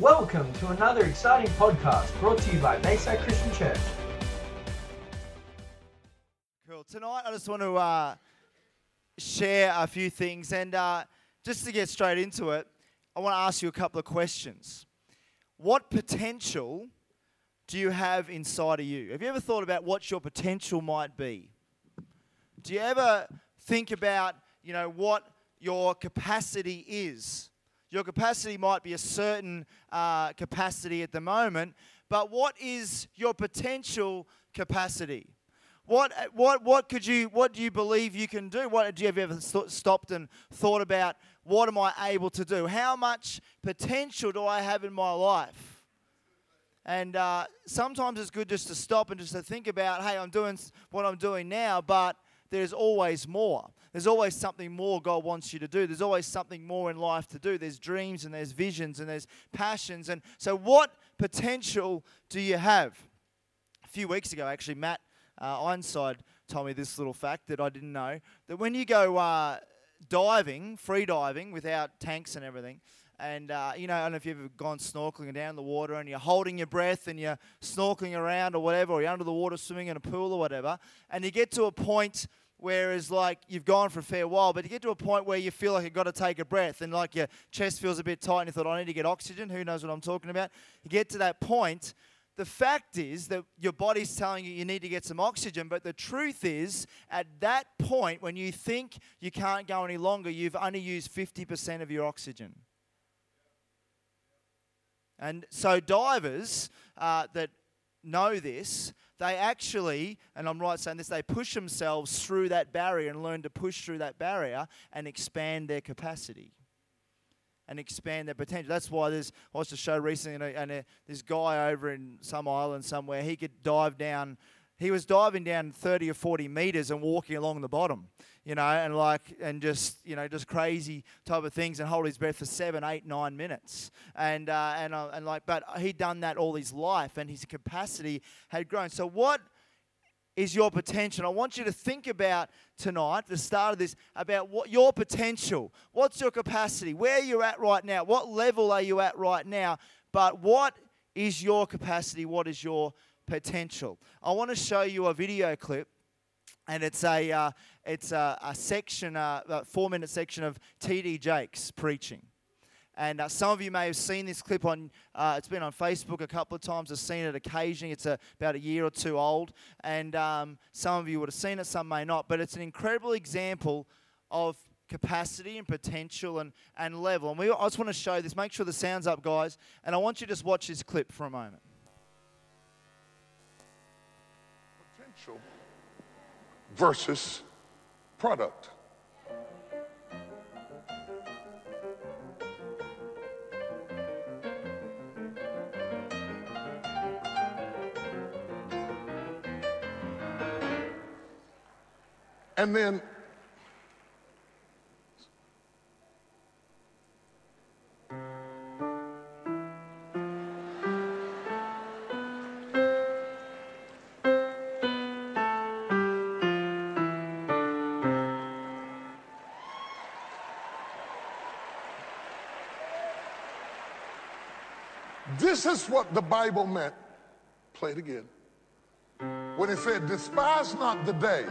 Welcome to another exciting podcast brought to you by Bayside Christian Church. Cool. Tonight, I just want to uh, share a few things. And uh, just to get straight into it, I want to ask you a couple of questions. What potential do you have inside of you? Have you ever thought about what your potential might be? Do you ever think about, you know, what your capacity is? Your capacity might be a certain uh, capacity at the moment, but what is your potential capacity? What, what, what could you, what do you believe you can do? What, do you have ever st- stopped and thought about what am I able to do? How much potential do I have in my life? And uh, sometimes it's good just to stop and just to think about, hey, I'm doing what I'm doing now, but there's always more. There's always something more God wants you to do. There's always something more in life to do. There's dreams and there's visions and there's passions. And so, what potential do you have? A few weeks ago, actually, Matt uh, Ironside told me this little fact that I didn't know that when you go uh, diving, free diving, without tanks and everything, and uh, you know, I don't know if you've ever gone snorkeling down the water and you're holding your breath and you're snorkeling around or whatever, or you're under the water swimming in a pool or whatever, and you get to a point Whereas, like, you've gone for a fair while, but you get to a point where you feel like you've got to take a breath and, like, your chest feels a bit tight and you thought, I need to get oxygen. Who knows what I'm talking about? You get to that point. The fact is that your body's telling you you need to get some oxygen, but the truth is, at that point, when you think you can't go any longer, you've only used 50% of your oxygen. And so, divers uh, that know this, they actually, and I'm right saying this, they push themselves through that barrier and learn to push through that barrier and expand their capacity and expand their potential. That's why there's, I watched a show recently, and, uh, and a, this guy over in some island somewhere, he could dive down he was diving down 30 or 40 meters and walking along the bottom, you know, and like, and just, you know, just crazy type of things and hold his breath for seven, eight, nine minutes. And, uh, and, uh, and like, but he'd done that all his life and his capacity had grown. So, what is your potential? I want you to think about tonight, the start of this, about what your potential. What's your capacity? Where you're at right now? What level are you at right now? But what is your capacity? What is your potential. I want to show you a video clip, and it's a uh, it's a, a section, uh, a four minute section of T.D. Jakes preaching. And uh, some of you may have seen this clip on, uh, it's been on Facebook a couple of times. I've seen it occasionally. It's a, about a year or two old. And um, some of you would have seen it, some may not. But it's an incredible example of capacity and potential and, and level. And we, I just want to show this. Make sure the sound's up, guys. And I want you to just watch this clip for a moment. Versus product. And then This is what the Bible meant. Play it again. When it said, despise not the day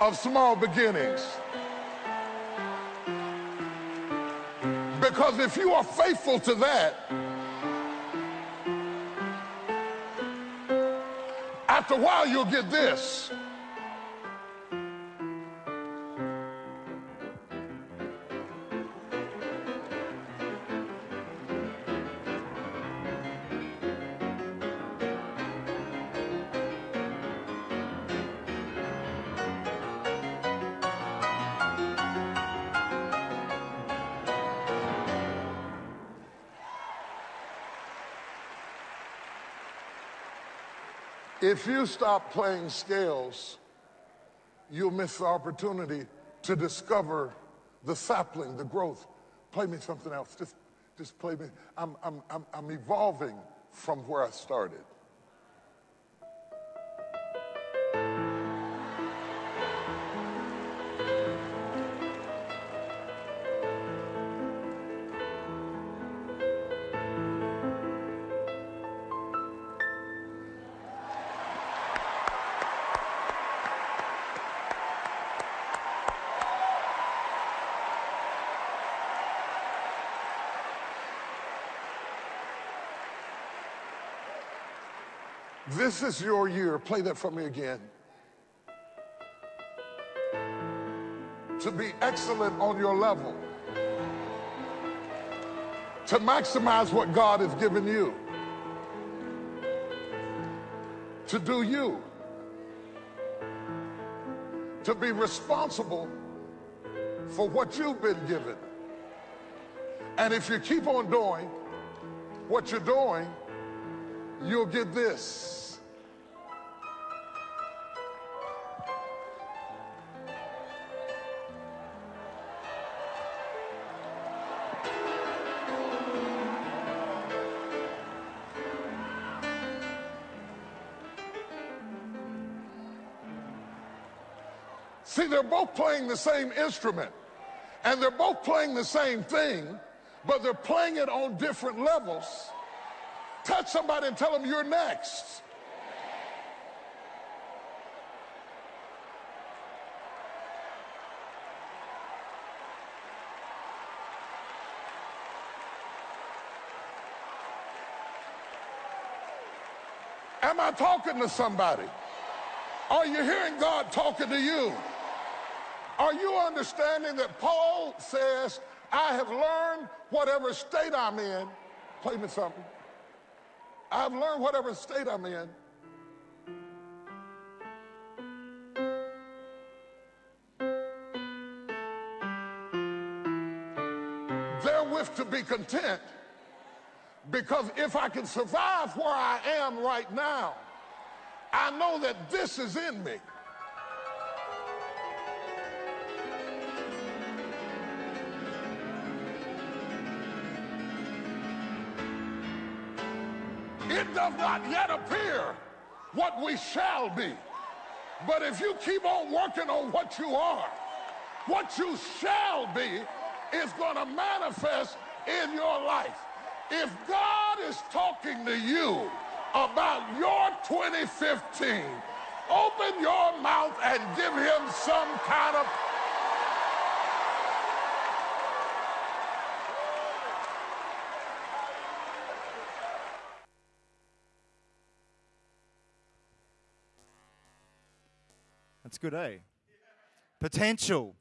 of small beginnings. Because if you are faithful to that, after a while you'll get this. If you stop playing scales, you'll miss the opportunity to discover the sapling, the growth. Play me something else. Just, just play me. I'm, I'm, I'm, I'm evolving from where I started. This is your year. Play that for me again. To be excellent on your level. To maximize what God has given you. To do you. To be responsible for what you've been given. And if you keep on doing what you're doing, you'll get this. See, they're both playing the same instrument and they're both playing the same thing, but they're playing it on different levels. Touch somebody and tell them you're next. Am I talking to somebody? Are you hearing God talking to you? Are you understanding that Paul says, I have learned whatever state I'm in? Play me something. I've learned whatever state I'm in. Therewith to be content, because if I can survive where I am right now, I know that this is in me. Does not yet appear what we shall be. But if you keep on working on what you are, what you shall be is going to manifest in your life. If God is talking to you about your 2015, open your mouth and give him some kind of That's good, eh? Potential.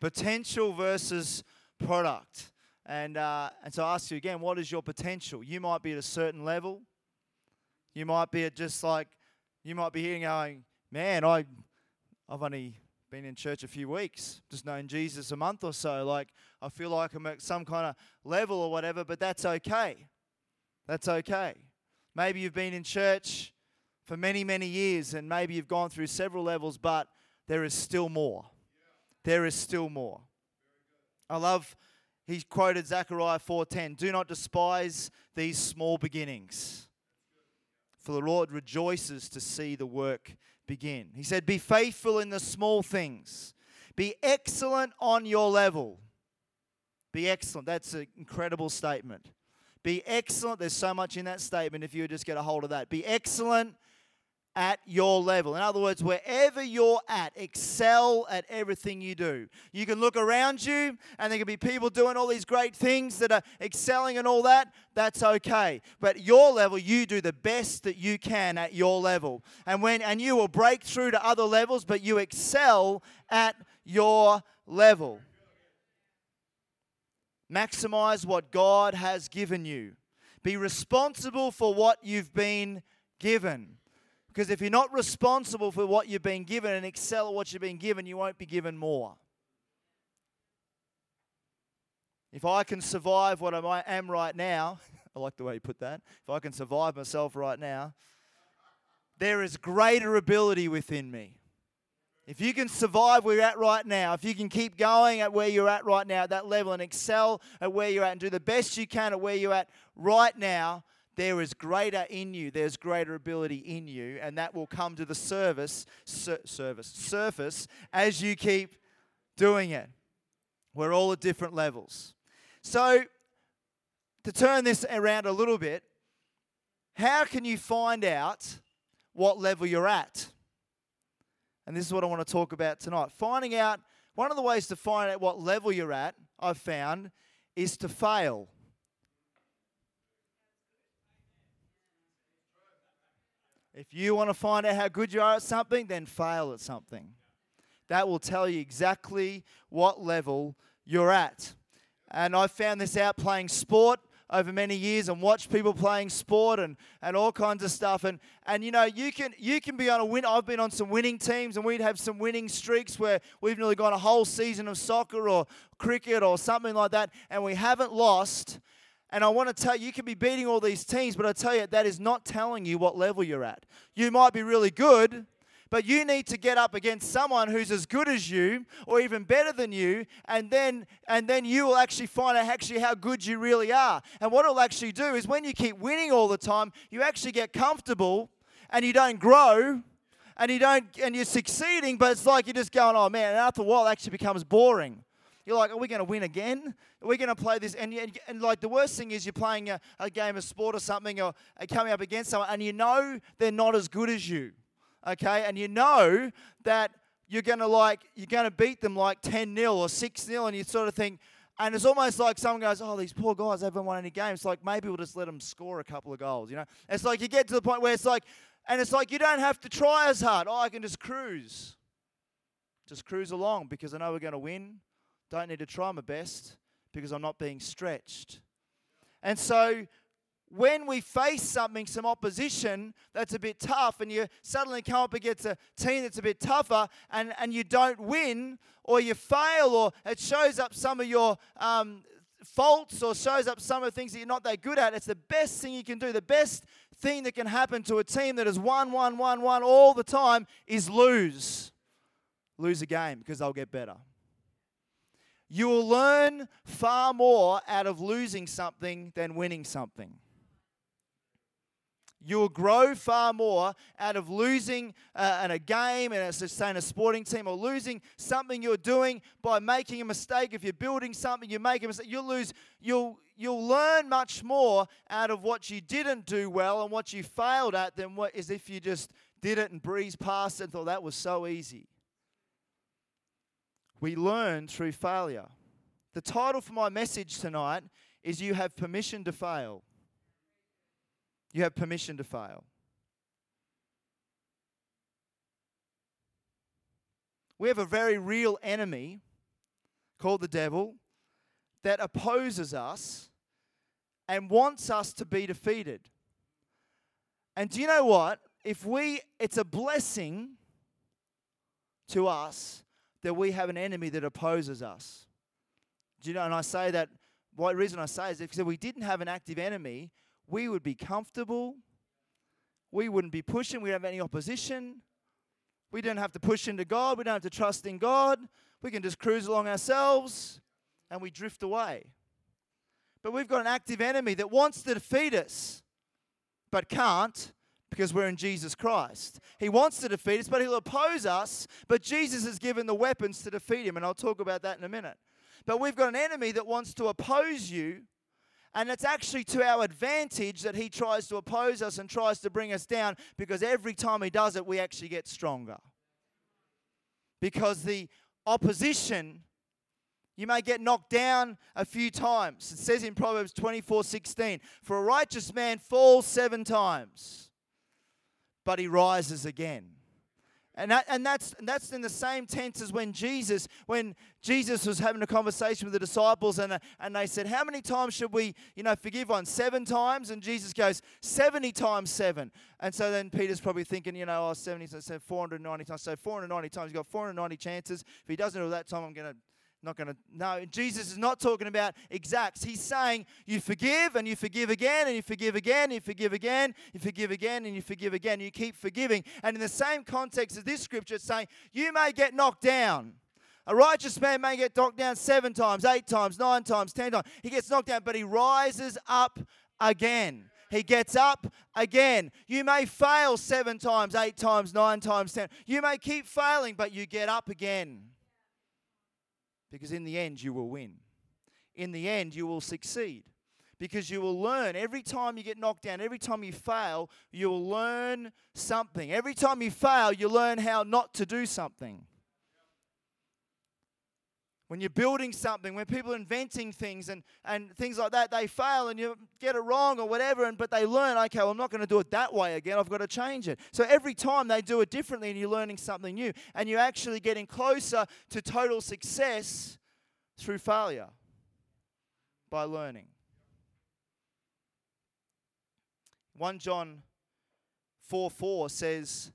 Potential versus product. And, uh, and so I ask you again, what is your potential? You might be at a certain level. You might be at just like, you might be here going, man, I, I've only been in church a few weeks, just known Jesus a month or so. Like, I feel like I'm at some kind of level or whatever, but that's okay. That's okay. Maybe you've been in church for many, many years, and maybe you've gone through several levels, but there is still more. There is still more. I love he quoted Zechariah 4:10, "Do not despise these small beginnings, for the Lord rejoices to see the work begin." He said, "Be faithful in the small things. Be excellent on your level. Be excellent." That's an incredible statement. Be excellent. There's so much in that statement if you just get a hold of that. Be excellent at your level. In other words, wherever you're at, excel at everything you do. You can look around you and there can be people doing all these great things that are excelling and all that. That's okay. But your level, you do the best that you can at your level. And when and you will break through to other levels, but you excel at your level. Maximize what God has given you. Be responsible for what you've been given. Because if you're not responsible for what you've been given and excel at what you've been given, you won't be given more. If I can survive what I am right now, I like the way you put that. If I can survive myself right now, there is greater ability within me. If you can survive where you're at right now, if you can keep going at where you're at right now, at that level, and excel at where you're at, and do the best you can at where you're at right now, there is greater in you. There's greater ability in you, and that will come to the service, sur- service surface as you keep doing it. We're all at different levels. So, to turn this around a little bit, how can you find out what level you're at? And this is what I want to talk about tonight. Finding out, one of the ways to find out what level you're at, I've found, is to fail. If you want to find out how good you are at something, then fail at something. That will tell you exactly what level you're at. And I found this out playing sport over many years and watched people playing sport and, and all kinds of stuff. And, and you know, you can, you can be on a win. I've been on some winning teams and we'd have some winning streaks where we've nearly gone a whole season of soccer or cricket or something like that and we haven't lost. And I want to tell you, you can be beating all these teams, but I tell you, that is not telling you what level you're at. You might be really good, but you need to get up against someone who's as good as you or even better than you, and then and then you will actually find out actually how good you really are. And what it'll actually do is when you keep winning all the time, you actually get comfortable and you don't grow and you don't and you're succeeding, but it's like you're just going, oh man, and after a while it actually becomes boring. You're like, are we going to win again? Are we going to play this? And, and, and, like the worst thing is you're playing a, a game of sport or something or uh, coming up against someone and you know they're not as good as you okay, and you know that you're going to like you're going to beat them like 10 0 or 6 0 and you sort of think and it's almost like someone goes, "Oh, these poor guys haven't won any games." Like maybe we'll just let them score a couple of goals. You know, it's like you get to the point where it's like, and it's like you don't have to try as hard. Oh, I can just cruise, just cruise along because I know we're going to win. Don't need to try my best because I'm not being stretched. And so when we face something, some opposition that's a bit tough, and you suddenly come up against a team that's a bit tougher, and, and you don't win, or you fail, or it shows up some of your um, faults, or shows up some of the things that you're not that good at, it's the best thing you can do. The best thing that can happen to a team that has won, won, won, won all the time is lose. Lose a game because they'll get better. You will learn far more out of losing something than winning something. You'll grow far more out of losing uh, in a game, and it's saying a sporting team, or losing something you're doing by making a mistake. If you're building something, you make a mistake, you'll lose. You'll you'll learn much more out of what you didn't do well and what you failed at than what is if you just did it and breezed past it and thought that was so easy. We learn through failure. The title for my message tonight is You Have Permission to Fail. You have permission to fail. We have a very real enemy called the devil that opposes us and wants us to be defeated. And do you know what? If we, it's a blessing to us that we have an enemy that opposes us. Do you know? And I say that, what reason I say is because if we didn't have an active enemy, we would be comfortable. We wouldn't be pushing. We don't have any opposition. We don't have to push into God. We don't have to trust in God. We can just cruise along ourselves and we drift away. But we've got an active enemy that wants to defeat us, but can't because we're in Jesus Christ. He wants to defeat us, but he'll oppose us. But Jesus has given the weapons to defeat him, and I'll talk about that in a minute. But we've got an enemy that wants to oppose you and it's actually to our advantage that he tries to oppose us and tries to bring us down because every time he does it, we actually get stronger. Because the opposition, you may get knocked down a few times. It says in Proverbs 24 16, for a righteous man falls seven times, but he rises again. And, that, and that's, that's in the same tense as when Jesus, when Jesus was having a conversation with the disciples and, uh, and they said, how many times should we, you know, forgive one? Seven times? And Jesus goes, 70 times seven. And so then Peter's probably thinking, you know, oh, 70, so 490 times. So 490 times, you've got 490 chances. If he doesn't do that time, I'm going to not going to no jesus is not talking about exacts he's saying you forgive and you forgive again and you forgive again and you forgive again you forgive again and you forgive again you keep forgiving and in the same context as this scripture it's saying you may get knocked down a righteous man may get knocked down seven times eight times nine times ten times he gets knocked down but he rises up again he gets up again. You may fail seven times, eight times, nine times, ten. You may keep failing, but you get up again. Because in the end, you will win. In the end, you will succeed. Because you will learn every time you get knocked down, every time you fail, you will learn something. Every time you fail, you learn how not to do something. When you're building something, when people are inventing things and, and things like that, they fail and you get it wrong or whatever, and but they learn, okay, well, I'm not going to do it that way again. I've got to change it. So every time they do it differently and you're learning something new, and you're actually getting closer to total success through failure by learning. 1 John 4 4 says,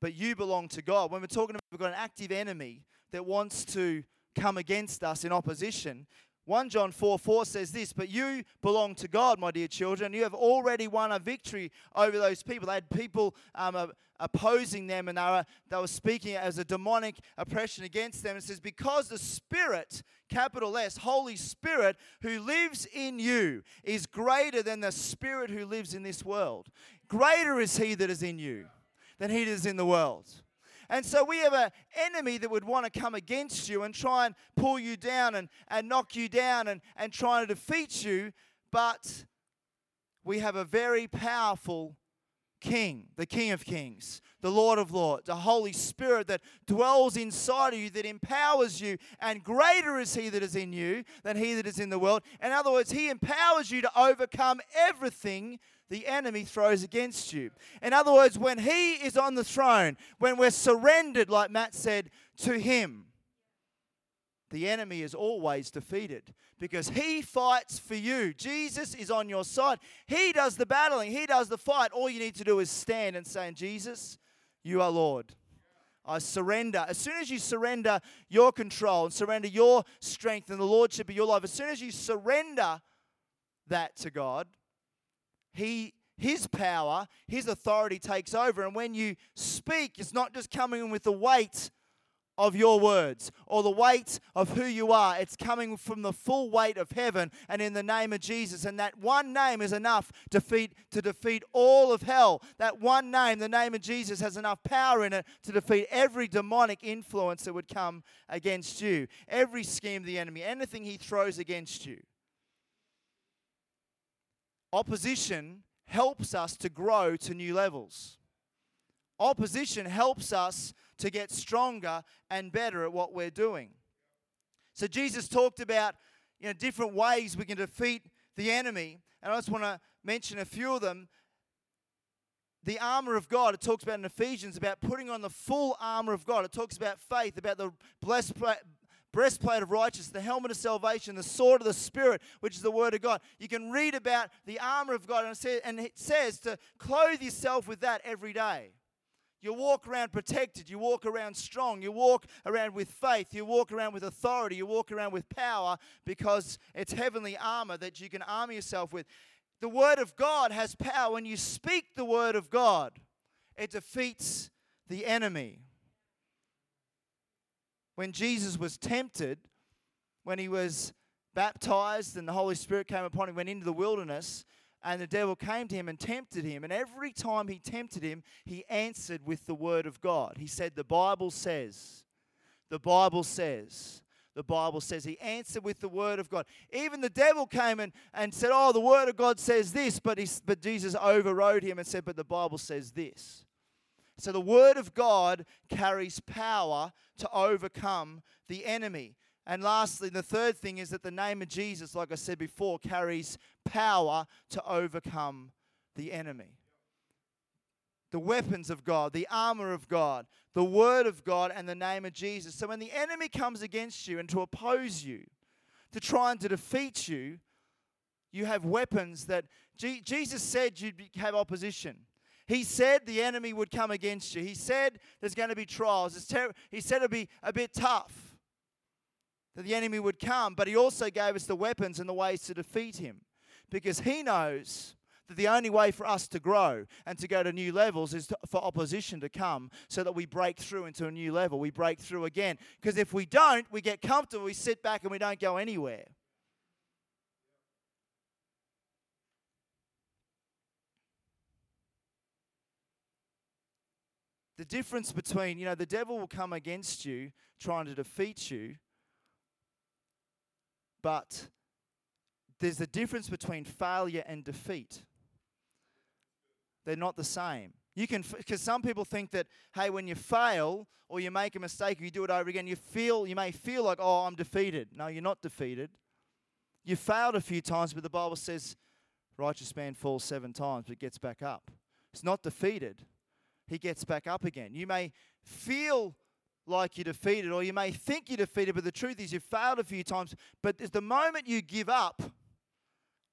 But you belong to God. When we're talking about we've got an active enemy that wants to come against us in opposition. 1 John 4 4 says this, but you belong to God, my dear children. You have already won a victory over those people. They had people um, opposing them and they were, they were speaking as a demonic oppression against them. It says, because the Spirit, capital S, Holy Spirit, who lives in you, is greater than the Spirit who lives in this world. Greater is He that is in you than He that is in the world. And so we have an enemy that would want to come against you and try and pull you down and, and knock you down and, and try to defeat you. But we have a very powerful King, the King of Kings, the Lord of Lords, the Holy Spirit that dwells inside of you, that empowers you, and greater is He that is in you than He that is in the world. In other words, He empowers you to overcome everything the enemy throws against you. In other words, when he is on the throne, when we're surrendered, like Matt said, to him, the enemy is always defeated because he fights for you. Jesus is on your side. He does the battling, he does the fight. All you need to do is stand and say, Jesus, you are Lord. I surrender. As soon as you surrender your control and surrender your strength and the lordship of your life, as soon as you surrender that to God, he his power, his authority takes over. And when you speak, it's not just coming with the weight of your words or the weight of who you are. It's coming from the full weight of heaven and in the name of Jesus. And that one name is enough to defeat, to defeat all of hell. That one name, the name of Jesus, has enough power in it to defeat every demonic influence that would come against you, every scheme of the enemy, anything he throws against you. Opposition helps us to grow to new levels. Opposition helps us to get stronger and better at what we're doing. So Jesus talked about you know different ways we can defeat the enemy, and I just want to mention a few of them. The armor of God, it talks about in Ephesians about putting on the full armor of God. It talks about faith, about the blessed breastplate of righteousness, the helmet of salvation, the sword of the Spirit, which is the Word of God. You can read about the armor of God, and it says, to clothe yourself with that every day. You walk around protected. You walk around strong. You walk around with faith. You walk around with authority. You walk around with power because it's heavenly armor that you can arm yourself with. The Word of God has power. When you speak the Word of God, it defeats the enemy when Jesus was tempted, when he was baptized and the Holy Spirit came upon him, went into the wilderness, and the devil came to him and tempted him. And every time he tempted him, he answered with the word of God. He said, The Bible says, the Bible says, the Bible says. He answered with the word of God. Even the devil came and, and said, Oh, the word of God says this, but, he, but Jesus overrode him and said, But the Bible says this. So the word of God carries power to overcome the enemy. And lastly, the third thing is that the name of Jesus, like I said before, carries power to overcome the enemy. The weapons of God, the armor of God, the word of God, and the name of Jesus. So when the enemy comes against you and to oppose you, to try and to defeat you, you have weapons that G- Jesus said you'd have opposition. He said the enemy would come against you. He said there's going to be trials. Ter- he said it'd be a bit tough that the enemy would come, but he also gave us the weapons and the ways to defeat him because he knows that the only way for us to grow and to go to new levels is to, for opposition to come so that we break through into a new level. We break through again. Because if we don't, we get comfortable, we sit back, and we don't go anywhere. The difference between, you know, the devil will come against you trying to defeat you, but there's a difference between failure and defeat. They're not the same. You can, because some people think that, hey, when you fail or you make a mistake or you do it over again, you feel, you may feel like, oh, I'm defeated. No, you're not defeated. You failed a few times, but the Bible says, righteous man falls seven times but gets back up. It's not defeated. He gets back up again. You may feel like you're defeated or you may think you're defeated, but the truth is you've failed a few times. But the moment you give up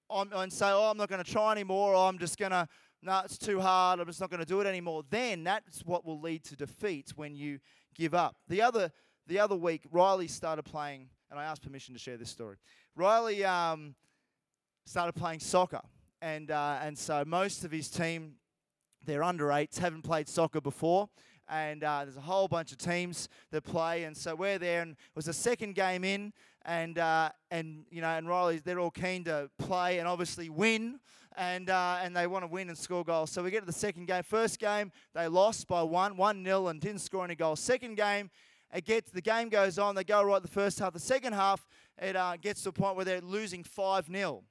and say, oh, I'm not going to try anymore, or I'm just going to, no, it's too hard, I'm just not going to do it anymore, then that's what will lead to defeat when you give up. The other, the other week, Riley started playing, and I asked permission to share this story. Riley um, started playing soccer, and, uh, and so most of his team, they're under eights, haven't played soccer before and uh, there's a whole bunch of teams that play, and so we're there, and it was the second game in, and uh, and you know, and Riley's they're all keen to play and obviously win, and uh, and they want to win and score goals. So we get to the second game. First game they lost by one, one nil, and didn't score any goals. Second game, it gets the game goes on. They go right the first half. The second half, it uh, gets to a point where they're losing five 0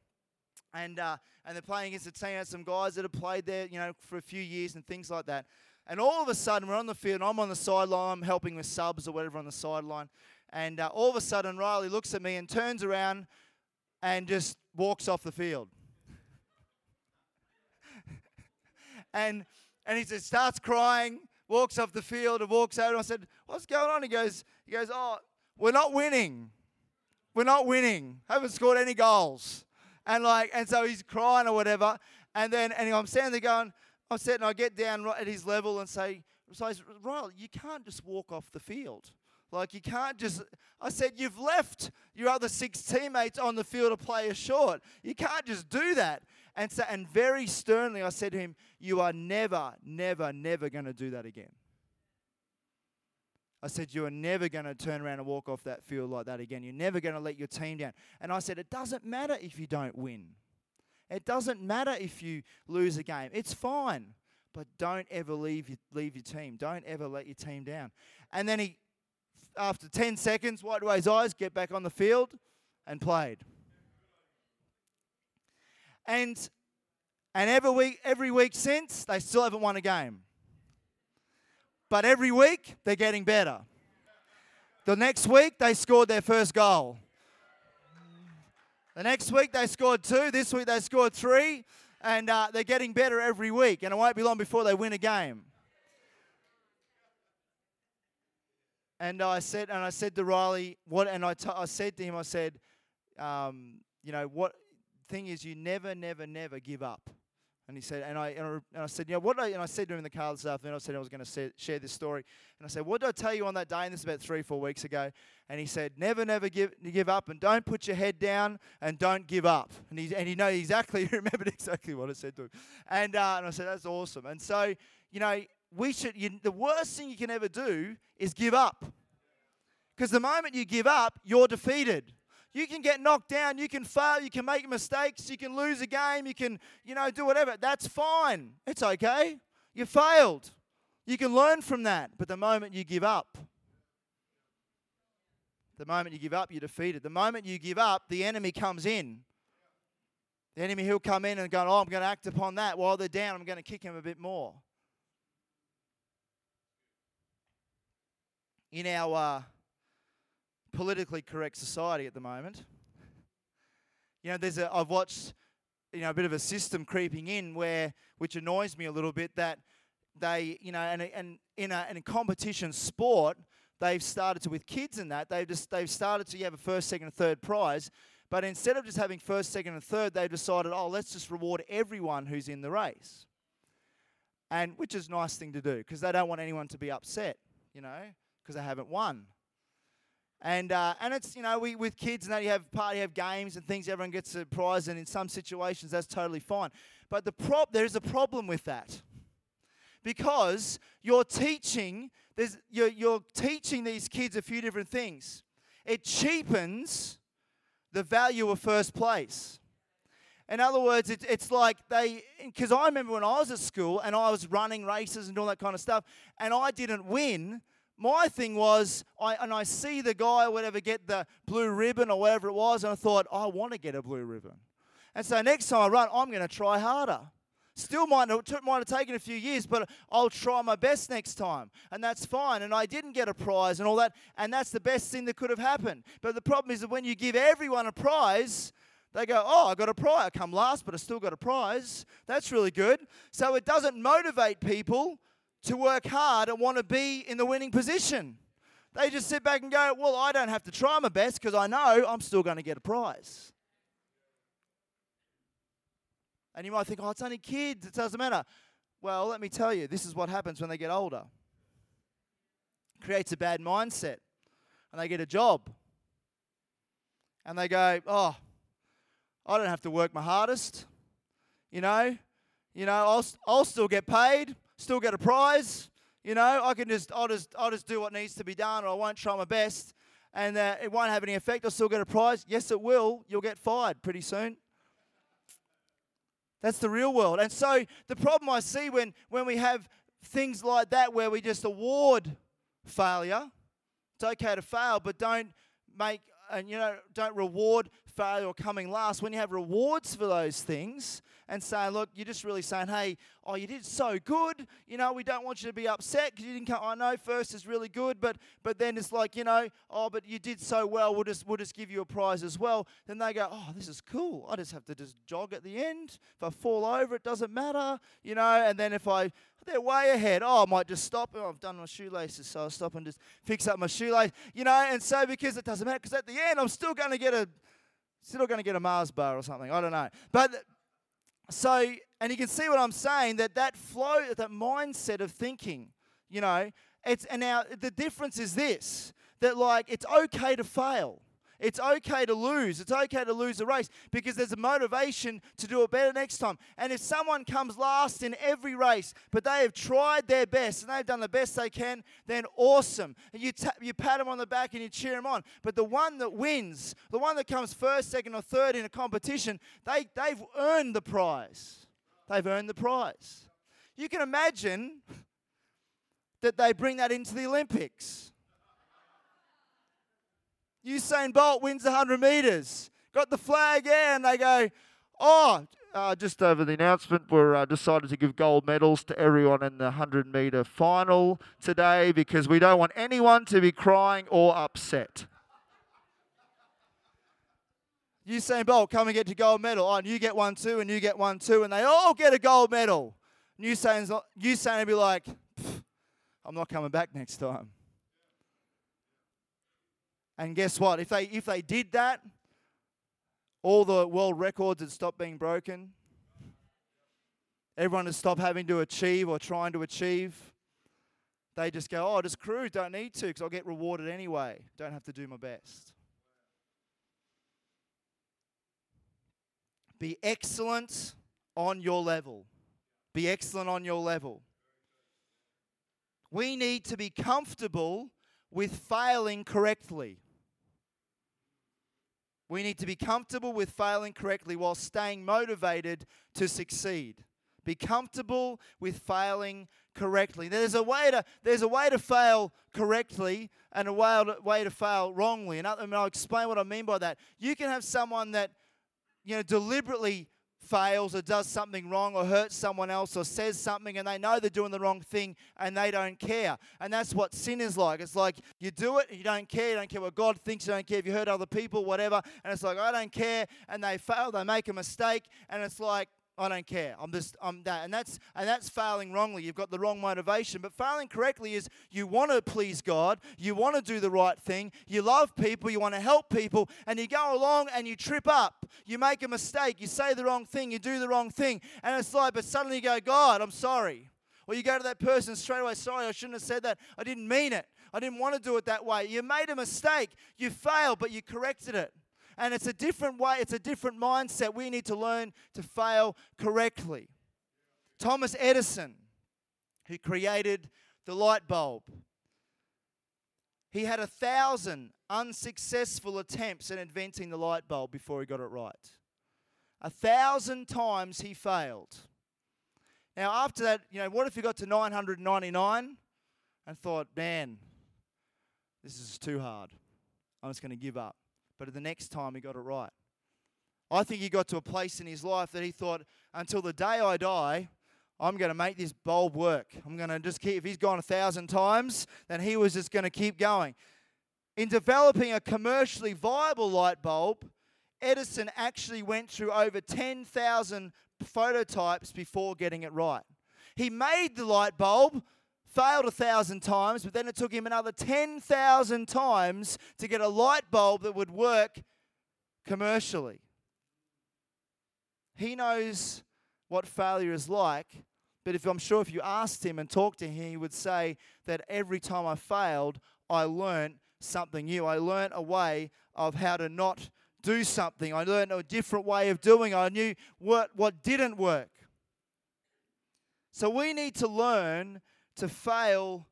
and uh, and they're playing against a team, some guys that have played there, you know, for a few years and things like that. And all of a sudden, we're on the field, and I'm on the sideline, I'm helping with subs or whatever on the sideline. And uh, all of a sudden, Riley looks at me and turns around and just walks off the field. and and he just starts crying, walks off the field, and walks out. And I said, "What's going on?" He goes, "He goes, oh, we're not winning. We're not winning. Haven't scored any goals." And like, and so he's crying or whatever. And then, and I'm standing there going, I'm sitting, I get down right at his level and say, so Riley, you can't just walk off the field. Like you can't just. I said you've left your other six teammates on the field to play a short. You can't just do that. And so, and very sternly, I said to him, "You are never, never, never going to do that again." I said, You are never going to turn around and walk off that field like that again. You're never going to let your team down. And I said, It doesn't matter if you don't win. It doesn't matter if you lose a game. It's fine. But don't ever leave your, leave your team. Don't ever let your team down. And then he, after 10 seconds, wiped away his eyes, get back on the field, and played. And, and every, week, every week since, they still haven't won a game. But every week, they're getting better. The next week, they scored their first goal. The next week they scored two. This week they scored three. And uh, they're getting better every week. And it won't be long before they win a game. And I said, and I said to Riley, what? And I, t- I said to him, I said, um, you know, what thing is, you never, never, never give up. And he said, and I, and I, said, you know, what I, and I said to him in the car this afternoon, I said I was going to share this story. And I said, what did I tell you on that day? And this is about three, four weeks ago. And he said, never, never give, give up and don't put your head down and don't give up. And he, and he know exactly, he remembered exactly what I said to him. And, uh, and I said, that's awesome. And so, you know, we should, you, the worst thing you can ever do is give up. Because the moment you give up, you're defeated. You can get knocked down, you can fail, you can make mistakes, you can lose a game, you can, you know, do whatever. That's fine. It's okay. You failed. You can learn from that. But the moment you give up, the moment you give up, you're defeated. The moment you give up, the enemy comes in. The enemy, he'll come in and go, Oh, I'm going to act upon that. While they're down, I'm going to kick him a bit more. In our uh, politically correct society at the moment. You know, there's a I've watched you know a bit of a system creeping in where which annoys me a little bit that they you know and and in a, in a competition sport they've started to with kids and that they've just they've started to you have a first, second, and third prize. But instead of just having first, second, and third, they've decided, oh, let's just reward everyone who's in the race. And which is a nice thing to do because they don't want anyone to be upset, you know, because they haven't won. And, uh, and it's, you know, we, with kids and that you have party, have games and things, everyone gets a prize, and in some situations that's totally fine. But the prob- there's a problem with that. Because you're teaching, there's, you're, you're teaching these kids a few different things. It cheapens the value of first place. In other words, it, it's like they, because I remember when I was at school and I was running races and all that kind of stuff, and I didn't win my thing was, I, and I see the guy or whatever get the blue ribbon or whatever it was, and I thought, I want to get a blue ribbon. And so next time I run, I'm going to try harder. Still might have, might have taken a few years, but I'll try my best next time. And that's fine. And I didn't get a prize and all that. And that's the best thing that could have happened. But the problem is that when you give everyone a prize, they go, Oh, I got a prize. I come last, but I still got a prize. That's really good. So it doesn't motivate people to work hard and want to be in the winning position. They just sit back and go, Well, I don't have to try my best because I know I'm still going to get a prize. And you might think, oh, it's only kids, it doesn't matter. Well, let me tell you, this is what happens when they get older. It creates a bad mindset. And they get a job. And they go, oh, I don't have to work my hardest. You know, you know, I'll, I'll still get paid, still get a prize. You know, I can just, I'll just, I'll just do what needs to be done, or I won't try my best, and uh, it won't have any effect. I'll still get a prize. Yes, it will. You'll get fired pretty soon. That's the real world. And so the problem I see when, when we have things like that where we just award failure, it's okay to fail, but don't make and you know don't reward failure or coming last. When you have rewards for those things and saying look you're just really saying hey oh you did so good. You know we don't want you to be upset because you didn't come i know first is really good but but then it's like you know oh but you did so well we'll just we'll just give you a prize as well. Then they go oh this is cool. I just have to just jog at the end. If i fall over it doesn't matter. You know and then if i they're way ahead. Oh, I might just stop. Oh, I've done my shoelaces, so I'll stop and just fix up my shoelace. You know, and so because it doesn't matter, because at the end I'm still going to get a, still going to get a Mars bar or something. I don't know. But so, and you can see what I'm saying that that flow, that mindset of thinking, you know, it's and now the difference is this that like it's okay to fail. It's okay to lose. It's okay to lose a race because there's a motivation to do it better next time. And if someone comes last in every race, but they have tried their best and they've done the best they can, then awesome. And you, you pat them on the back and you cheer them on. But the one that wins, the one that comes first, second, or third in a competition, they, they've earned the prize. They've earned the prize. You can imagine that they bring that into the Olympics. Usain Bolt wins 100 meters. Got the flag, yeah, and they go, oh, uh, just over the announcement, we're uh, decided to give gold medals to everyone in the 100 meter final today because we don't want anyone to be crying or upset. Usain Bolt, come and get your gold medal. Oh, and you get one too, and you get one too, and they all get a gold medal. Usain's, Usain will be like, I'm not coming back next time. And guess what? If they if they did that, all the world records would stop being broken. Everyone would stop having to achieve or trying to achieve. They just go, oh, just cruise, don't need to because I'll get rewarded anyway. Don't have to do my best. Be excellent on your level. Be excellent on your level. We need to be comfortable with failing correctly. We need to be comfortable with failing correctly while staying motivated to succeed. Be comfortable with failing correctly. There's a way to there's a way to fail correctly and a way to, way to fail wrongly. And I'll explain what I mean by that. You can have someone that you know deliberately fails or does something wrong or hurts someone else or says something and they know they're doing the wrong thing and they don't care. And that's what sin is like. It's like you do it you don't care. You don't care what God thinks. You don't care if you hurt other people, whatever. And it's like, I don't care. And they fail. They make a mistake. And it's like, I don't care. I'm just I'm that. And that's and that's failing wrongly. You've got the wrong motivation. But failing correctly is you want to please God, you want to do the right thing, you love people, you want to help people, and you go along and you trip up. You make a mistake, you say the wrong thing, you do the wrong thing, and it's like, but suddenly you go, God, I'm sorry. Or you go to that person straight away, sorry, I shouldn't have said that. I didn't mean it. I didn't want to do it that way. You made a mistake. You failed, but you corrected it. And it's a different way, it's a different mindset. We need to learn to fail correctly. Thomas Edison, who created the light bulb, he had a thousand unsuccessful attempts at inventing the light bulb before he got it right. A thousand times he failed. Now, after that, you know, what if he got to 999 and thought, man, this is too hard. I'm just going to give up. But the next time he got it right. I think he got to a place in his life that he thought, until the day I die, I'm going to make this bulb work. I'm going to just keep, if he's gone a thousand times, then he was just going to keep going. In developing a commercially viable light bulb, Edison actually went through over 10,000 phototypes before getting it right. He made the light bulb, failed a thousand times, but then it took him another 10,000 times to get a light bulb that would work commercially. He knows what failure is like, but if I'm sure if you asked him and talked to him, he would say that every time I failed, I learned something new. I learned a way of how to not do something. I learned a different way of doing. I knew what, what didn't work. So we need to learn to fail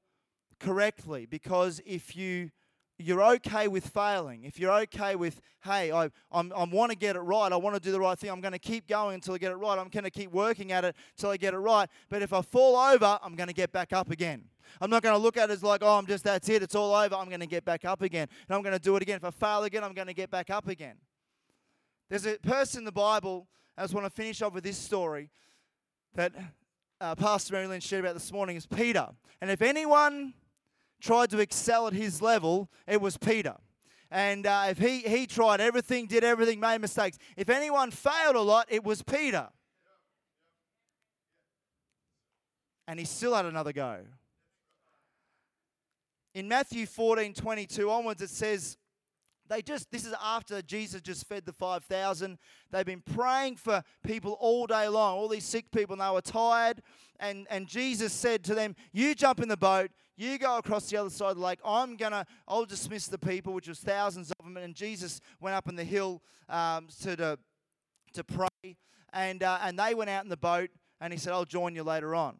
correctly because if you you're okay with failing, if you're okay with, hey, I, I'm, I want to get it right, I want to do the right thing, I'm going to keep going until I get it right, I'm going to keep working at it until I get it right. But if I fall over, I'm going to get back up again. I'm not going to look at it as like, oh, I'm just, that's it, it's all over, I'm going to get back up again. And I'm going to do it again. If I fail again, I'm going to get back up again. There's a person in the Bible, I just want to finish off with this story that uh, Pastor Marilyn shared about this morning, is Peter. And if anyone tried to excel at his level, it was Peter. And uh, if he, he tried everything, did everything, made mistakes, if anyone failed a lot, it was Peter. And he still had another go. In Matthew 14 22 onwards, it says, they just, this is after Jesus just fed the 5,000. They've been praying for people all day long, all these sick people, and they were tired. And, and Jesus said to them, You jump in the boat, you go across the other side of the lake. I'm going to, I'll dismiss the people, which was thousands of them. And Jesus went up on the hill um, to, to, to pray. And, uh, and they went out in the boat, and he said, I'll join you later on.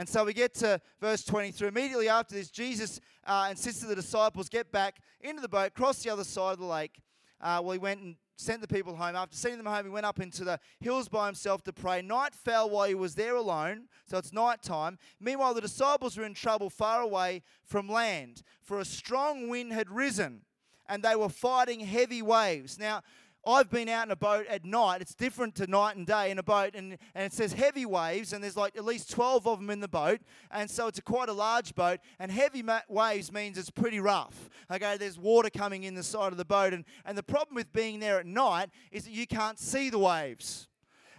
And so we get to verse 23. Immediately after this, Jesus uh, insists the disciples get back into the boat, cross the other side of the lake. Uh, well, he went and sent the people home. After sending them home, he went up into the hills by himself to pray. Night fell while he was there alone, so it's night time. Meanwhile, the disciples were in trouble far away from land, for a strong wind had risen, and they were fighting heavy waves. Now, I've been out in a boat at night. It's different to night and day in a boat, and, and it says heavy waves, and there's like at least 12 of them in the boat, and so it's a quite a large boat. And heavy ma- waves means it's pretty rough. Okay, there's water coming in the side of the boat, and, and the problem with being there at night is that you can't see the waves.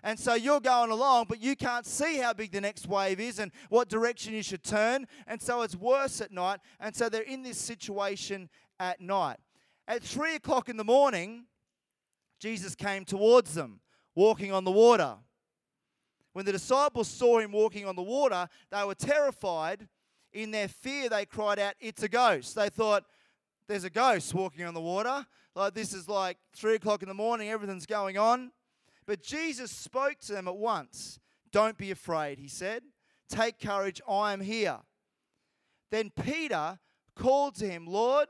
And so you're going along, but you can't see how big the next wave is and what direction you should turn. And so it's worse at night. And so they're in this situation at night. At three o'clock in the morning, Jesus came towards them, walking on the water. When the disciples saw him walking on the water, they were terrified. In their fear, they cried out, It's a ghost. They thought, There's a ghost walking on the water. Like this is like three o'clock in the morning, everything's going on. But Jesus spoke to them at once. Don't be afraid, he said. Take courage, I am here. Then Peter called to him, Lord,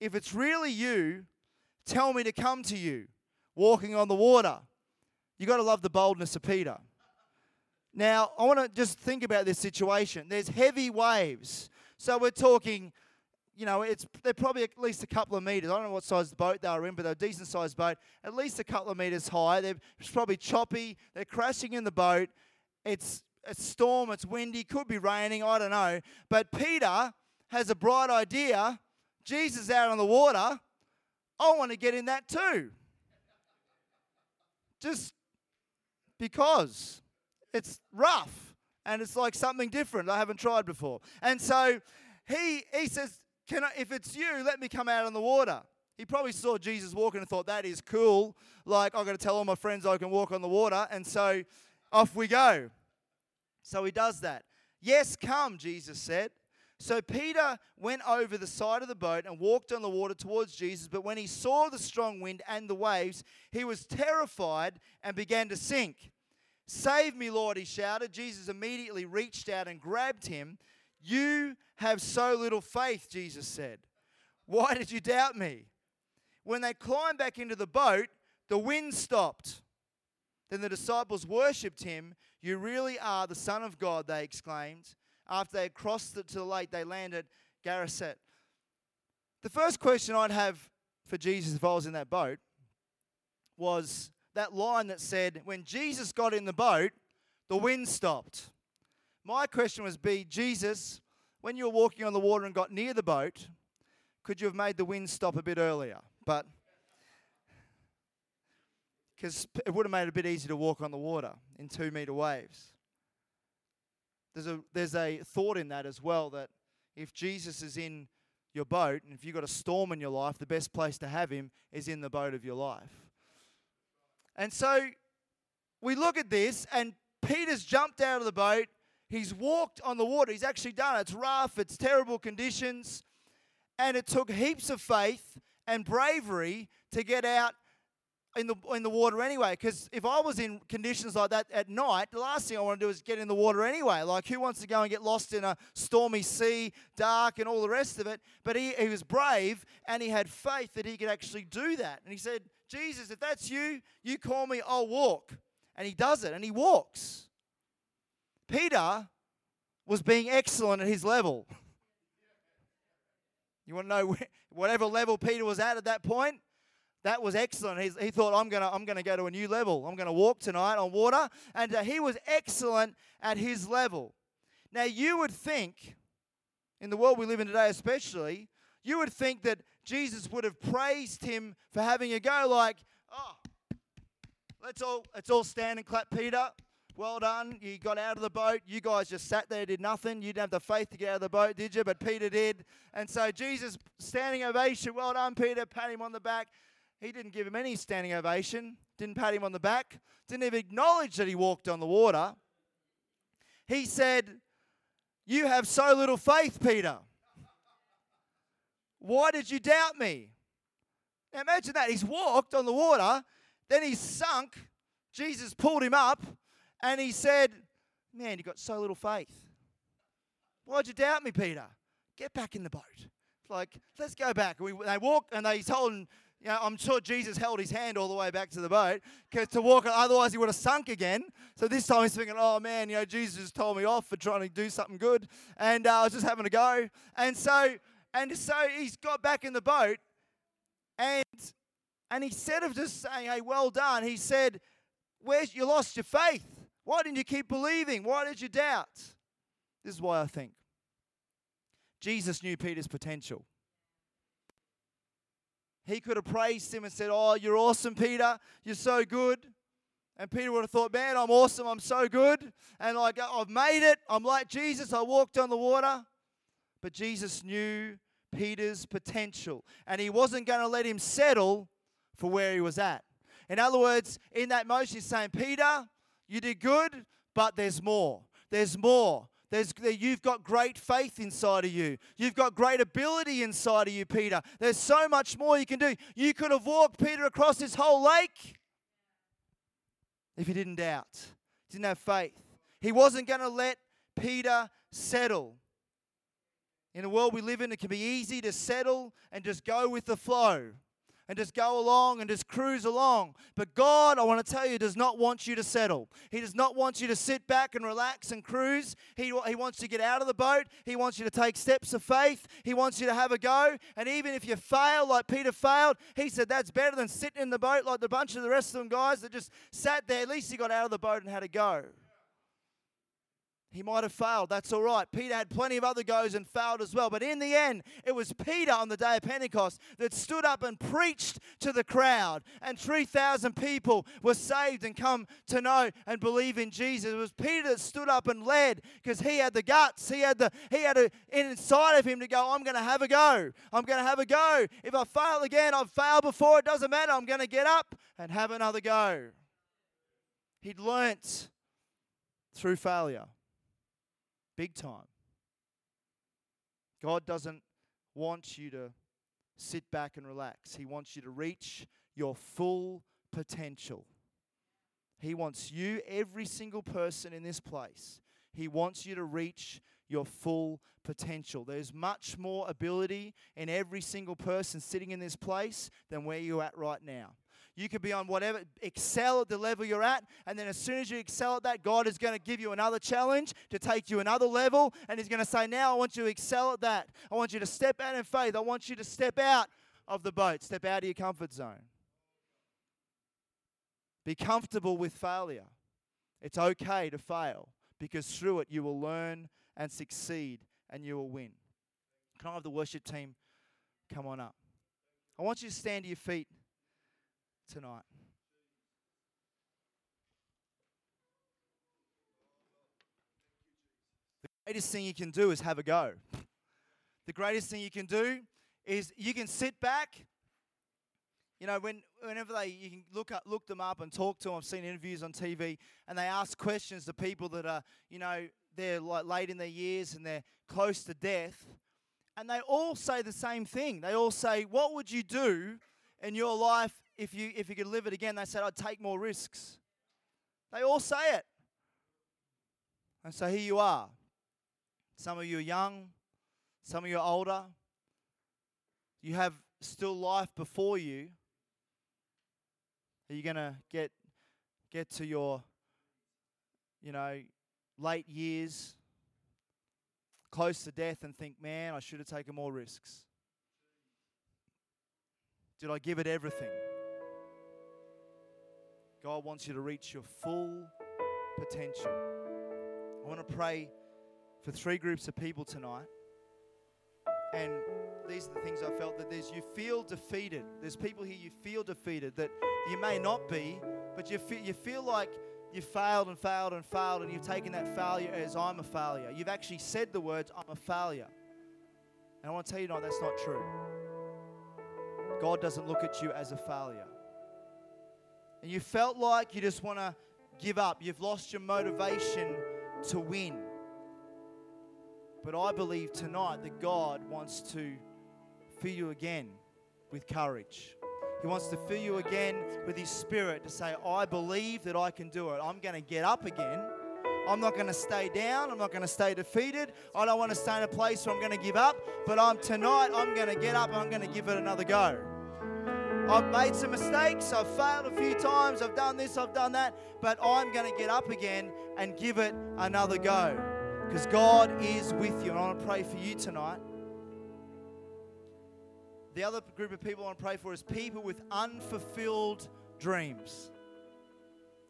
if it's really you, tell me to come to you walking on the water. You've got to love the boldness of Peter. Now, I want to just think about this situation. There's heavy waves. So we're talking, you know, it's they're probably at least a couple of meters. I don't know what size the boat they were in, but they're a decent sized boat, at least a couple of meters high. They're probably choppy. They're crashing in the boat. It's a storm, it's windy, could be raining, I don't know. But Peter has a bright idea. Jesus out on the water. I want to get in that too just because it's rough and it's like something different I haven't tried before. And so he he says, "Can I, if it's you, let me come out on the water." He probably saw Jesus walking and thought, "That is cool. Like I've got to tell all my friends I can walk on the water." And so off we go. So he does that. Yes, come, Jesus said. So Peter went over the side of the boat and walked on the water towards Jesus. But when he saw the strong wind and the waves, he was terrified and began to sink. Save me, Lord, he shouted. Jesus immediately reached out and grabbed him. You have so little faith, Jesus said. Why did you doubt me? When they climbed back into the boat, the wind stopped. Then the disciples worshipped him. You really are the Son of God, they exclaimed after they had crossed it to the lake, they landed Gennesaret. The first question I'd have for Jesus if I was in that boat was that line that said, when Jesus got in the boat, the wind stopped. My question was be, Jesus, when you were walking on the water and got near the boat, could you have made the wind stop a bit earlier? But because it would have made it a bit easier to walk on the water in two meter waves. There's a, there's a thought in that as well that if Jesus is in your boat and if you've got a storm in your life, the best place to have him is in the boat of your life. And so we look at this, and Peter's jumped out of the boat. He's walked on the water. He's actually done it. It's rough, it's terrible conditions. And it took heaps of faith and bravery to get out in the in the water anyway. Because if I was in conditions like that at night, the last thing I want to do is get in the water anyway. Like who wants to go and get lost in a stormy sea, dark, and all the rest of it? But he, he was brave and he had faith that he could actually do that. And he said, Jesus, if that's you, you call me, I'll walk. And he does it, and he walks. Peter was being excellent at his level. You want to know whatever level Peter was at at that point? That was excellent. He's, he thought, I'm going to I'm gonna go to a new level. I'm going to walk tonight on water. And uh, he was excellent at his level. Now, you would think, in the world we live in today especially, you would think that Jesus would have praised him for having a go, like, oh, let's all, let's all stand and clap Peter. Well done. You got out of the boat. You guys just sat there, did nothing. You didn't have the faith to get out of the boat, did you? But Peter did. And so Jesus, standing ovation. Well done, Peter. Pat him on the back. He didn't give him any standing ovation, didn't pat him on the back, didn't even acknowledge that he walked on the water. He said, You have so little faith, Peter. Why did you doubt me? Now imagine that. He's walked on the water, then he's sunk. Jesus pulled him up, and he said, Man, you got so little faith. Why'd you doubt me, Peter? Get back in the boat. Like, let's go back. We, they walk and they told know, I'm sure Jesus held his hand all the way back to the boat because to walk, otherwise he would have sunk again. So this time he's thinking, oh man, you know, Jesus just told me off for trying to do something good, and uh, I was just having a go. And so, and so he's got back in the boat, and and instead of just saying, hey, well done, he said, where's you lost your faith? Why didn't you keep believing? Why did you doubt? This is why I think Jesus knew Peter's potential. He could have praised him and said, Oh, you're awesome, Peter. You're so good. And Peter would have thought, Man, I'm awesome. I'm so good. And like, I've made it. I'm like Jesus. I walked on the water. But Jesus knew Peter's potential. And he wasn't going to let him settle for where he was at. In other words, in that motion, he's saying, Peter, you did good, but there's more. There's more. There's, you've got great faith inside of you. You've got great ability inside of you, Peter. There's so much more you can do. You could have walked Peter across this whole lake if he didn't doubt, didn't have faith. He wasn't going to let Peter settle. In the world we live in, it can be easy to settle and just go with the flow and just go along and just cruise along. But God, I want to tell you, does not want you to settle. He does not want you to sit back and relax and cruise. He, he wants you to get out of the boat. He wants you to take steps of faith. He wants you to have a go. And even if you fail, like Peter failed, he said that's better than sitting in the boat like the bunch of the rest of them guys that just sat there. At least he got out of the boat and had a go. He might have failed. That's all right. Peter had plenty of other goes and failed as well. But in the end, it was Peter on the day of Pentecost that stood up and preached to the crowd. And 3,000 people were saved and come to know and believe in Jesus. It was Peter that stood up and led because he had the guts. He had the he had a, inside of him to go, I'm going to have a go. I'm going to have a go. If I fail again, I've failed before. It doesn't matter. I'm going to get up and have another go. He'd learnt through failure. Big time. God doesn't want you to sit back and relax. He wants you to reach your full potential. He wants you, every single person in this place, He wants you to reach your full potential. There's much more ability in every single person sitting in this place than where you're at right now. You could be on whatever, excel at the level you're at, and then as soon as you excel at that, God is going to give you another challenge to take you another level, and He's going to say, Now I want you to excel at that. I want you to step out in faith. I want you to step out of the boat, step out of your comfort zone. Be comfortable with failure. It's okay to fail because through it you will learn and succeed and you will win. Can I have the worship team come on up? I want you to stand to your feet tonight. The greatest thing you can do is have a go. The greatest thing you can do is you can sit back. You know, when whenever they you can look up look them up and talk to them. I've seen interviews on TV and they ask questions to people that are, you know, they're like late in their years and they're close to death. And they all say the same thing. They all say, What would you do in your life if you if you could live it again? They said, I'd take more risks. They all say it. And so here you are. Some of you are young, some of you are older. You have still life before you. Are you to get get to your you know late years close to death and think, "Man, I should have taken more risks." Did I give it everything? God wants you to reach your full potential. I want to pray for three groups of people tonight. And these are the things I felt that there's you feel defeated. There's people here you feel defeated that you may not be, but you feel, you feel like you failed and failed and failed, and you've taken that failure as I'm a failure. You've actually said the words, I'm a failure. And I want to tell you, no, that's not true. God doesn't look at you as a failure. And you felt like you just want to give up. You've lost your motivation to win. But I believe tonight that God wants to fill you again with courage. He wants to fill you again with His Spirit to say, I believe that I can do it. I'm going to get up again. I'm not going to stay down. I'm not going to stay defeated. I don't want to stay in a place where I'm going to give up. But I'm tonight, I'm going to get up I'm going to give it another go. I've made some mistakes. I've failed a few times. I've done this, I've done that. But I'm going to get up again and give it another go because God is with you. And I want to pray for you tonight. The other group of people I want to pray for is people with unfulfilled dreams.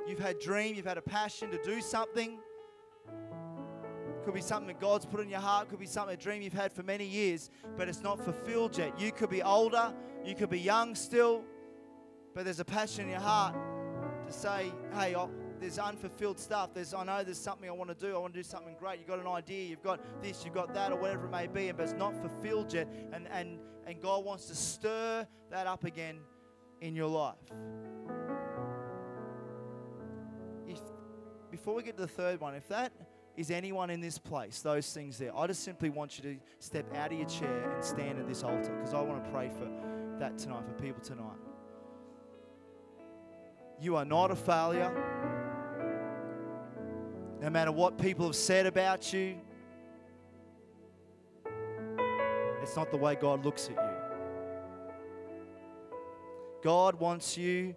You've had a dream, you've had a passion to do something. Could be something that God's put in your heart, could be something a dream you've had for many years, but it's not fulfilled yet. You could be older, you could be young still, but there's a passion in your heart to say, hey, I'll, there's unfulfilled stuff. There's I know there's something I want to do. I want to do something great. You've got an idea. You've got this. You've got that, or whatever it may be, but it's not fulfilled yet. And and and God wants to stir that up again in your life. If before we get to the third one, if that is anyone in this place, those things there, I just simply want you to step out of your chair and stand at this altar because I want to pray for that tonight, for people tonight. You are not a failure. No matter what people have said about you, it's not the way God looks at you. God wants you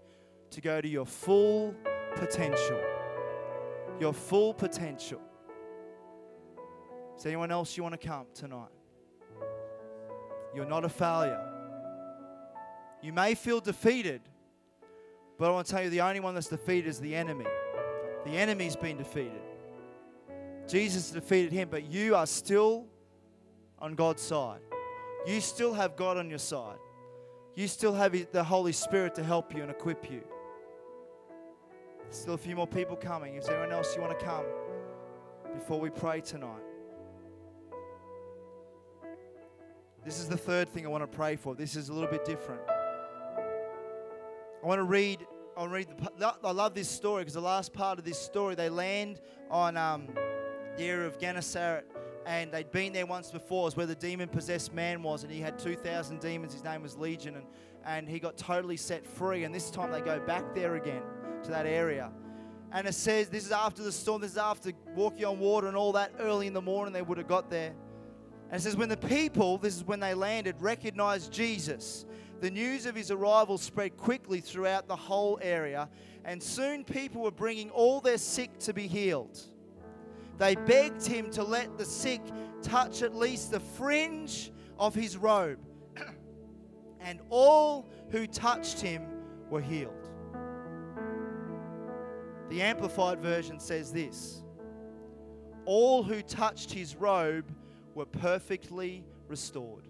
to go to your full potential. Your full potential. Is anyone else you want to come tonight? You're not a failure. You may feel defeated, but I want to tell you the only one that's defeated is the enemy. The enemy's been defeated. Jesus defeated him, but you are still on God's side. You still have God on your side. You still have the Holy Spirit to help you and equip you. Still a few more people coming. Is there anyone else you want to come before we pray tonight? This is the third thing I want to pray for. This is a little bit different. I want to read. I'll read. The, I love this story because the last part of this story, they land on um, the area of Gennesaret, and they'd been there once before. It's where the demon-possessed man was, and he had two thousand demons. His name was Legion, and and he got totally set free. And this time they go back there again to that area. And it says this is after the storm. This is after walking on water and all that. Early in the morning, they would have got there. And it says, when the people, this is when they landed, recognized Jesus, the news of his arrival spread quickly throughout the whole area, and soon people were bringing all their sick to be healed. They begged him to let the sick touch at least the fringe of his robe, and all who touched him were healed. The Amplified Version says this All who touched his robe were perfectly restored.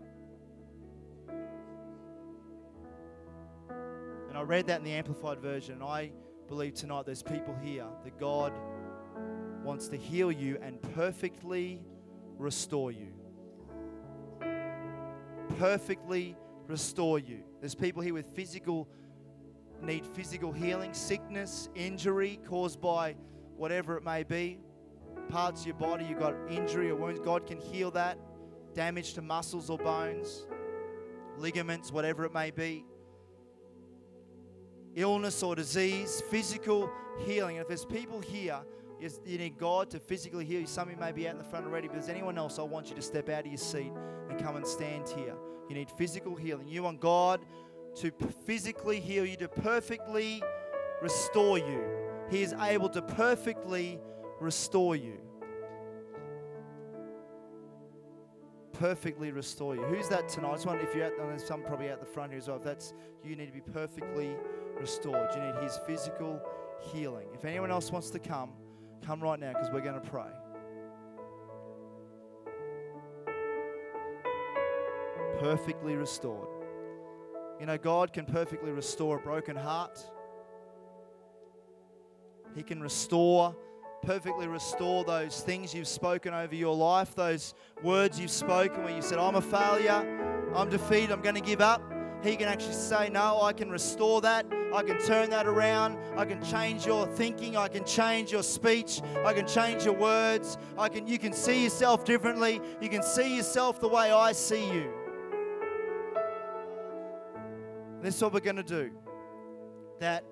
And I read that in the Amplified Version, and I believe tonight there's people here that God wants to heal you and perfectly restore you. Perfectly restore you. There's people here with physical need physical healing, sickness, injury caused by whatever it may be. Parts of your body, you've got injury or wounds. God can heal that. Damage to muscles or bones, ligaments, whatever it may be. Illness or disease, physical healing. And if there's people here, you need God to physically heal you. Some of you may be out in the front already, but if there's anyone else, I want you to step out of your seat and come and stand here. You need physical healing. You want God to physically heal you, to perfectly restore you. He is able to perfectly restore you. Perfectly restore you. Who's that tonight? I just wonder if you're at, there's some probably out the front here as well. If that's you, need to be perfectly restored. You need His physical healing. If anyone else wants to come, come right now because we're going to pray. Perfectly restored. You know, God can perfectly restore a broken heart. He can restore, perfectly restore those things you've spoken over your life, those words you've spoken where you said, I'm a failure, I'm defeated, I'm going to give up. He can actually say, No, I can restore that. I can turn that around. I can change your thinking. I can change your speech. I can change your words. I can, you can see yourself differently. You can see yourself the way I see you. This is what we're going to do. That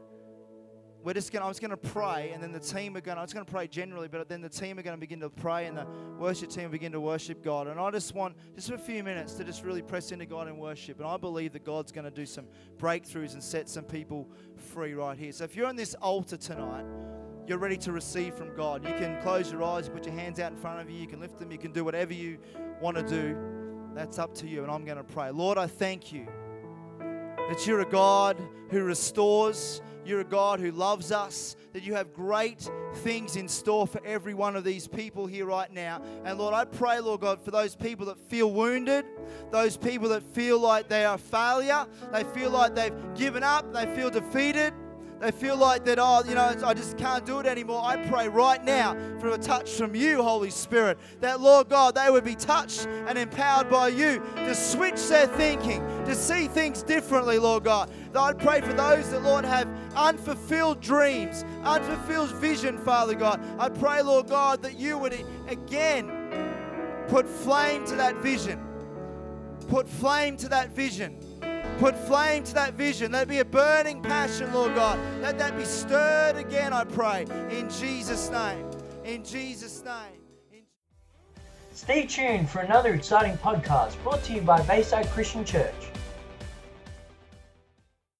we're just going to, I was going to pray, and then the team are going to, I was going to pray generally, but then the team are going to begin to pray, and the worship team begin to worship God. And I just want, just for a few minutes, to just really press into God and worship. And I believe that God's going to do some breakthroughs and set some people free right here. So if you're on this altar tonight, you're ready to receive from God. You can close your eyes, put your hands out in front of you, you can lift them, you can do whatever you want to do. That's up to you, and I'm going to pray. Lord, I thank you that you're a God who restores, you're a God who loves us, that you have great things in store for every one of these people here right now. And Lord, I pray, Lord God, for those people that feel wounded, those people that feel like they are a failure, they feel like they've given up, they feel defeated. They feel like that, oh, you know, I just can't do it anymore. I pray right now for a touch from you, Holy Spirit, that, Lord God, they would be touched and empowered by you to switch their thinking, to see things differently, Lord God. I pray for those that, Lord, have unfulfilled dreams, unfulfilled vision, Father God. I pray, Lord God, that you would again put flame to that vision. Put flame to that vision Put flame to that vision. Let it be a burning passion, Lord God. Let that be stirred again, I pray. In Jesus' name. In Jesus' name. In... Stay tuned for another exciting podcast brought to you by Bayside Christian Church.